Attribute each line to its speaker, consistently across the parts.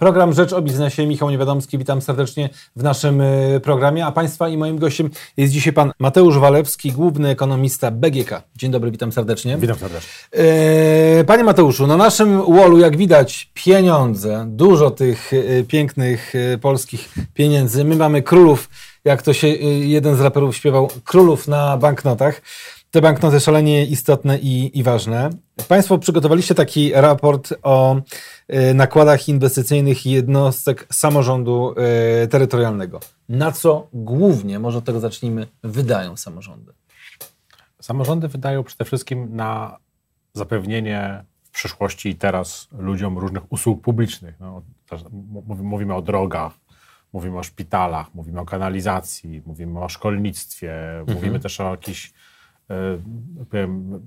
Speaker 1: Program Rzecz o Biznesie. Michał Niewiadomski, witam serdecznie w naszym y, programie. A Państwa i moim gościem jest dzisiaj Pan Mateusz Walewski, główny ekonomista BGK. Dzień dobry, witam serdecznie.
Speaker 2: Witam serdecznie.
Speaker 1: E, Panie Mateuszu, na naszym wallu, jak widać, pieniądze, dużo tych y, pięknych polskich pieniędzy. My mamy królów, jak to się jeden z raperów śpiewał, królów na banknotach. Te banknoty szalenie istotne i, i ważne. Państwo przygotowaliście taki raport o y, nakładach inwestycyjnych jednostek samorządu y, terytorialnego. Na co głównie, może od tego zacznijmy, wydają samorządy?
Speaker 2: Samorządy wydają przede wszystkim na zapewnienie w przyszłości i teraz ludziom różnych usług publicznych. No, mówimy o drogach, mówimy o szpitalach, mówimy o kanalizacji, mówimy o szkolnictwie, mhm. mówimy też o jakichś powiem,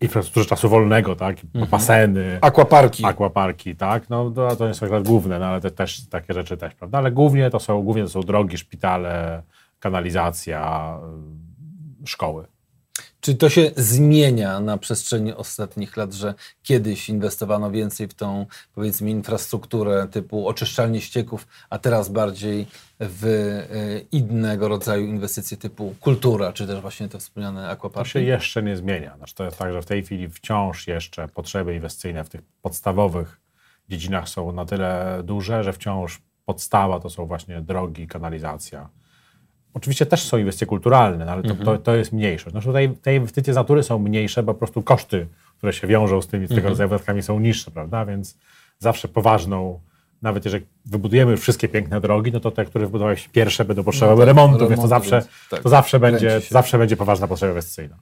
Speaker 2: infrastrukturze czasu wolnego, tak? Mhm. Baseny.
Speaker 1: Aquaparki.
Speaker 2: Aquaparki, tak? No to, to nie są akurat główne, no, ale te, też takie rzeczy też, prawda? Ale głównie to są, głównie to są drogi, szpitale, kanalizacja, szkoły.
Speaker 1: Czy to się zmienia na przestrzeni ostatnich lat, że kiedyś inwestowano więcej w tą, powiedzmy, infrastrukturę typu oczyszczalnie ścieków, a teraz bardziej w e, innego rodzaju inwestycje typu kultura, czy też właśnie te wspomniane aquaparki?
Speaker 2: To się jeszcze nie zmienia. Znaczy to jest tak, że w tej chwili wciąż jeszcze potrzeby inwestycyjne w tych podstawowych dziedzinach są na tyle duże, że wciąż podstawa to są właśnie drogi, kanalizacja Oczywiście też są inwestycje kulturalne, no ale to, to, mhm. to jest mniejszość. Znaczy tutaj te inwestycje z natury są mniejsze, bo po prostu koszty, które się wiążą z tymi tego mhm. rodzaju wydatkami są niższe, prawda? Więc zawsze poważną, nawet jeżeli wybudujemy wszystkie piękne drogi, no to te, które wybudowałeś pierwsze będą potrzebowały no, remontu, remontu, więc to zawsze, więc, tak, to zawsze, będzie, zawsze będzie poważna potrzeba inwestycyjna.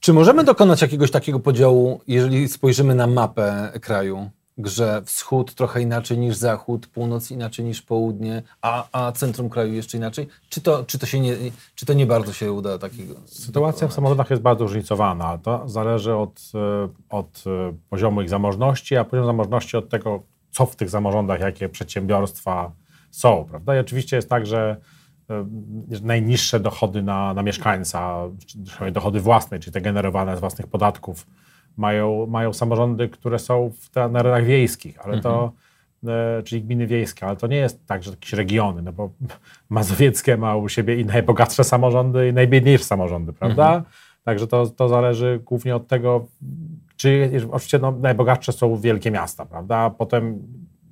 Speaker 1: Czy możemy dokonać jakiegoś takiego podziału, jeżeli spojrzymy na mapę kraju? Grze wschód trochę inaczej niż zachód, północ inaczej niż południe, a, a centrum kraju jeszcze inaczej? Czy to, czy, to się nie, czy to nie bardzo się uda takiego?
Speaker 2: Sytuacja w samolotach jest bardzo różnicowana. To zależy od, e, od e, poziomu ich zamożności, a poziom zamożności od tego, co w tych samorządach, jakie przedsiębiorstwa są. Prawda? I oczywiście jest tak, że e, najniższe dochody na, na mieszkańca, dochody własne, czyli te generowane z własnych podatków, mają, mają samorządy, które są w terenach wiejskich, ale mhm. to, e, czyli gminy wiejskie, ale to nie jest tak, że jakieś regiony, no bo Mazowieckie ma u siebie i najbogatsze samorządy, i najbiedniejsze samorządy, prawda? Mhm. Także to, to zależy głównie od tego, czy oczywiście no, najbogatsze są wielkie miasta, prawda? A potem,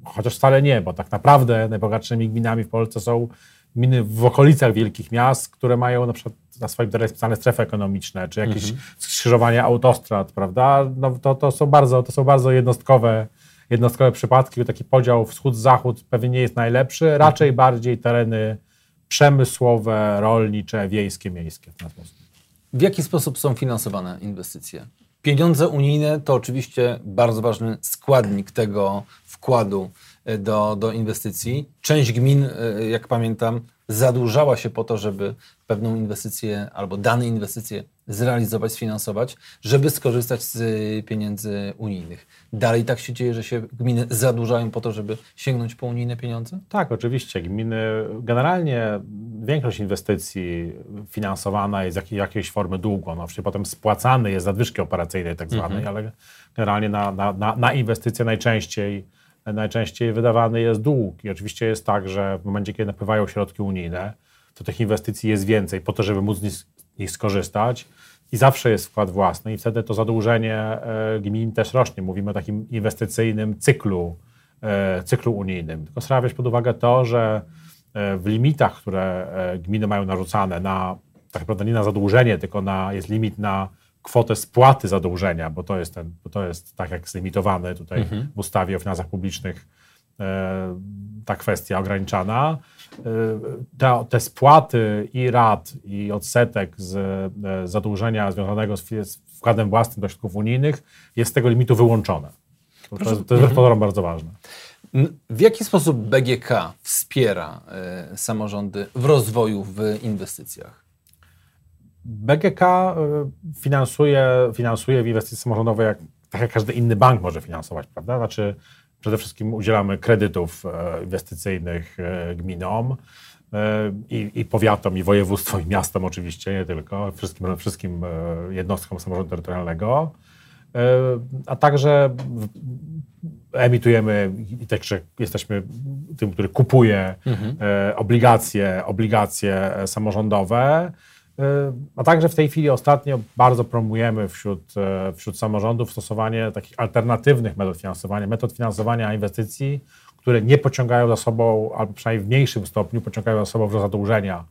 Speaker 2: chociaż wcale nie, bo tak naprawdę najbogatszymi gminami w Polsce są gminy w okolicach wielkich miast, które mają na przykład na swoim terenie specjalne strefy ekonomiczne, czy jakieś mhm. skrzyżowania autostrad, prawda? No, to, to, są bardzo, to są bardzo jednostkowe, jednostkowe przypadki. Taki podział wschód-zachód pewnie nie jest najlepszy, raczej mhm. bardziej tereny przemysłowe, rolnicze, wiejskie, miejskie.
Speaker 1: W jaki sposób są finansowane inwestycje? Pieniądze unijne to oczywiście bardzo ważny składnik tego wkładu e, do, do inwestycji. Część gmin, e, jak pamiętam, zadłużała się po to, żeby pewną inwestycję albo dane inwestycje zrealizować, sfinansować, żeby skorzystać z pieniędzy unijnych. Dalej tak się dzieje, że się gminy zadłużają po to, żeby sięgnąć po unijne pieniądze?
Speaker 2: Tak, oczywiście. Gminy, generalnie większość inwestycji finansowana jest z jakiejś formy długo. No, potem spłacany jest zadwyżki operacyjnej tak zwanej, mhm. ale generalnie na, na, na, na inwestycje najczęściej najczęściej wydawany jest dług. I oczywiście jest tak, że w momencie, kiedy napływają środki unijne, to tych inwestycji jest więcej po to, żeby móc z nich skorzystać i zawsze jest wkład własny i wtedy to zadłużenie e, gmin też rośnie. Mówimy o takim inwestycyjnym cyklu, e, cyklu unijnym. Tylko trzeba wziąć pod uwagę to, że e, w limitach, które gminy mają narzucane na, tak naprawdę nie na zadłużenie, tylko na, jest limit na kwotę spłaty zadłużenia, bo to jest, ten, bo to jest tak jak zlimitowane tutaj mhm. w ustawie o finansach publicznych ta kwestia ograniczana. Te, te, spłaty i rat, i odsetek z e, zadłużenia związanego z wkładem własnym do środków unijnych jest z tego limitu wyłączone. To, to jest mhm. bardzo ważne.
Speaker 1: W jaki sposób BGK wspiera y, samorządy w rozwoju, w inwestycjach?
Speaker 2: BGK e, finansuje, finansuje inwestycje samorządowe jak, tak jak każdy inny bank może finansować, prawda? Znaczy Przede wszystkim udzielamy kredytów e, inwestycyjnych e, gminom e, i, i powiatom, i województwom, i miastom oczywiście, nie tylko, wszystkim, wszystkim jednostkom samorządu terytorialnego. a także emitujemy i także jesteśmy tym, który kupuje mhm. obligacje, obligacje samorządowe. A także w tej chwili ostatnio bardzo promujemy wśród, wśród samorządów stosowanie takich alternatywnych metod finansowania, metod finansowania inwestycji, które nie pociągają za sobą, albo przynajmniej w mniejszym stopniu pociągają za sobą do zadłużenia.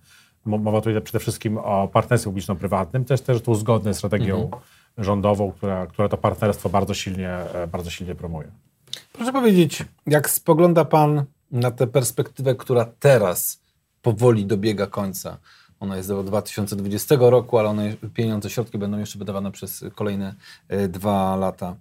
Speaker 2: Mowa tutaj przede wszystkim o partnerstwie publiczno-prywatnym. To jest też tu zgodne z strategią mhm. rządową, która, która to partnerstwo bardzo silnie, e, bardzo silnie promuje.
Speaker 1: Proszę powiedzieć, jak spogląda Pan na tę perspektywę, która teraz powoli dobiega końca? Ona jest do 2020 roku, ale one, pieniądze, środki będą jeszcze wydawane przez kolejne e, dwa lata.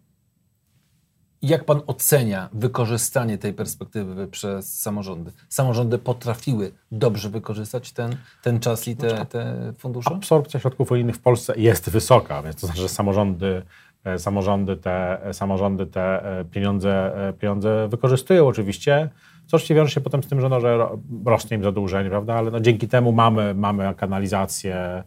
Speaker 1: Jak pan ocenia wykorzystanie tej perspektywy przez samorządy? Samorządy potrafiły dobrze wykorzystać ten, ten czas i te, znaczy, te fundusze?
Speaker 2: Absorpcja środków unijnych w Polsce jest wysoka, więc to znaczy, że samorządy, e, samorządy, te, e, samorządy te pieniądze, pieniądze wykorzystują oczywiście. Co oczywiście wiąże się potem z tym, że, no, że rośnie im zadłużenie, prawda? Ale no, dzięki temu mamy, mamy kanalizację,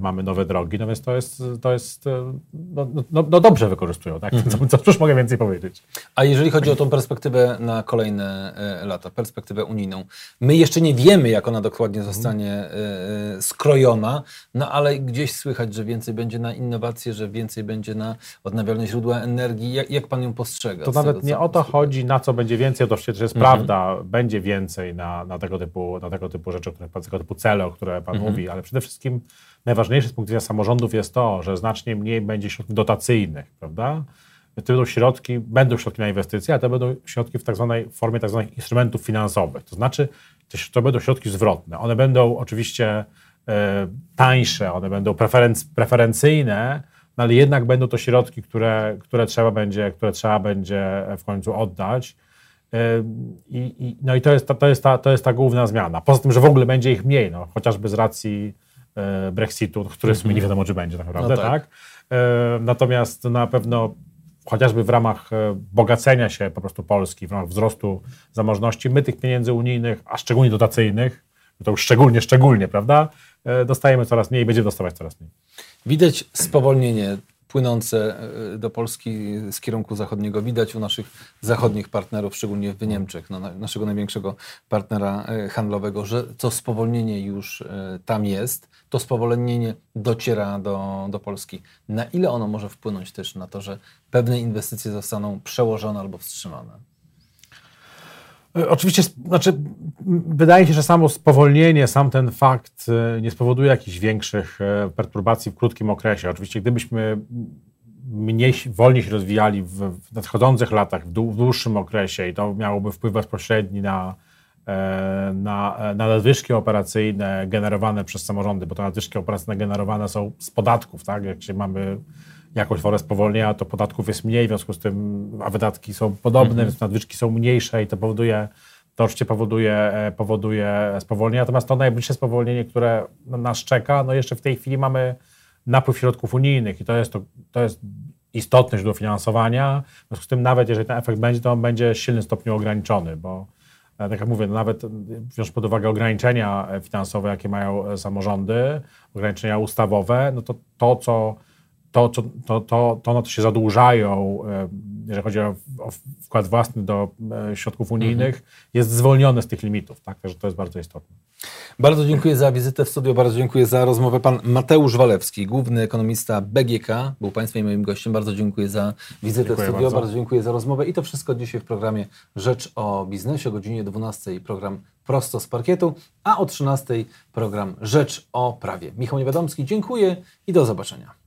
Speaker 2: mamy nowe drogi, no więc to jest, to jest e, no, no, no dobrze wykorzystują, tak? Mhm. Co, cóż mogę więcej powiedzieć?
Speaker 1: A jeżeli chodzi o tą perspektywę na kolejne e, lata, perspektywę unijną, my jeszcze nie wiemy, jak ona dokładnie zostanie mhm. skrojona, no ale gdzieś słychać, że więcej będzie na innowacje, że więcej będzie na odnawialne źródła energii. Jak, jak pan ją postrzega?
Speaker 2: To nawet tego, nie o to chodzi, na co będzie więcej, to przecież jest mhm. prawda, będzie więcej na, na, tego typu, na tego typu rzeczy, na tego typu cele, o które pan mhm. mówi, ale przede wszystkim najważniejsze z punktu widzenia samorządów jest to, że znacznie mniej będzie środków dotacyjnych, prawda? To będą środki, będą środki na inwestycje, ale to będą środki w tak zwanej formie tak zwanych instrumentów finansowych. To znaczy, to będą środki zwrotne. One będą oczywiście e, tańsze, one będą preferenc, preferencyjne, no ale jednak będą to środki, które, które, trzeba, będzie, które trzeba będzie w końcu oddać. E, no i to jest, to, jest ta, to jest ta główna zmiana. Poza tym, że w ogóle będzie ich mniej, no, chociażby z racji Brexitu, który w sumie nie mhm. wiadomo, czy będzie tak naprawdę, no tak. tak? E, natomiast na pewno chociażby w ramach e, bogacenia się po prostu Polski, w ramach wzrostu zamożności, my tych pieniędzy unijnych, a szczególnie dotacyjnych, to już szczególnie, szczególnie, prawda, dostajemy coraz mniej i będziemy dostawać coraz mniej.
Speaker 1: Widać spowolnienie płynące e, do Polski z kierunku zachodniego widać u naszych zachodnich partnerów, szczególnie w Niemczech, no, naszego największego partnera e, handlowego, że to spowolnienie już e, tam jest, to spowolnienie dociera do, do Polski. Na ile ono może wpłynąć też na to, że pewne inwestycje zostaną przełożone albo wstrzymane?
Speaker 2: Oczywiście, znaczy, wydaje się, że samo spowolnienie, sam ten fakt e, nie spowoduje jakichś większych e, perturbacji w krótkim okresie. Oczywiście, gdybyśmy mniej, wolniej się rozwijali w, nadchodzących latach, w, dłuższym okresie i to miałoby wpływ bezpośredni na, e, na, na nadwyżki operacyjne generowane przez samorządy, bo te nadwyżki operacyjne generowane są z podatków, tak? Jak się mamy jakąś formę spowolnienia, to podatków jest mniej, w związku z tym, a wydatki są podobne, mm -hmm. więc nadwyżki są mniejsze i to powoduje, to oczywiście powoduje, e, powoduje spowolnienie. Natomiast to najbliższe spowolnienie, które nas czeka, no jeszcze w tej chwili mamy napływ środków unijnych i to jest, to, to jest istotne źródło finansowania. W związku z tym nawet jeżeli ten efekt będzie, to on będzie w silnym stopniu ograniczony, bo e, tak jak mówię, no nawet wziąć pod uwagę ograniczenia finansowe, jakie mają samorządy, ograniczenia ustawowe, no to to, co to, to, to, to, to na to się zadłużają, e, jeżeli chodzi o, o wkład własny do e, środków unijnych, mhm. jest zwolnione z tych limitów. Tak? Także to jest bardzo istotne.
Speaker 1: Bardzo dziękuję za wizytę w studiu, bardzo dziękuję za rozmowę. Pan Mateusz Walewski, główny ekonomista BGK, był Państwa i moim gościem. Bardzo dziękuję za wizytę dziękuję w studiu, bardzo. bardzo dziękuję za rozmowę. I to wszystko dzisiaj w programie Rzecz o Biznesie. O godzinie 12 program Prosto z Parkietu, a o 13 program Rzecz o Prawie. Michał Niewiadomski, dziękuję i do zobaczenia.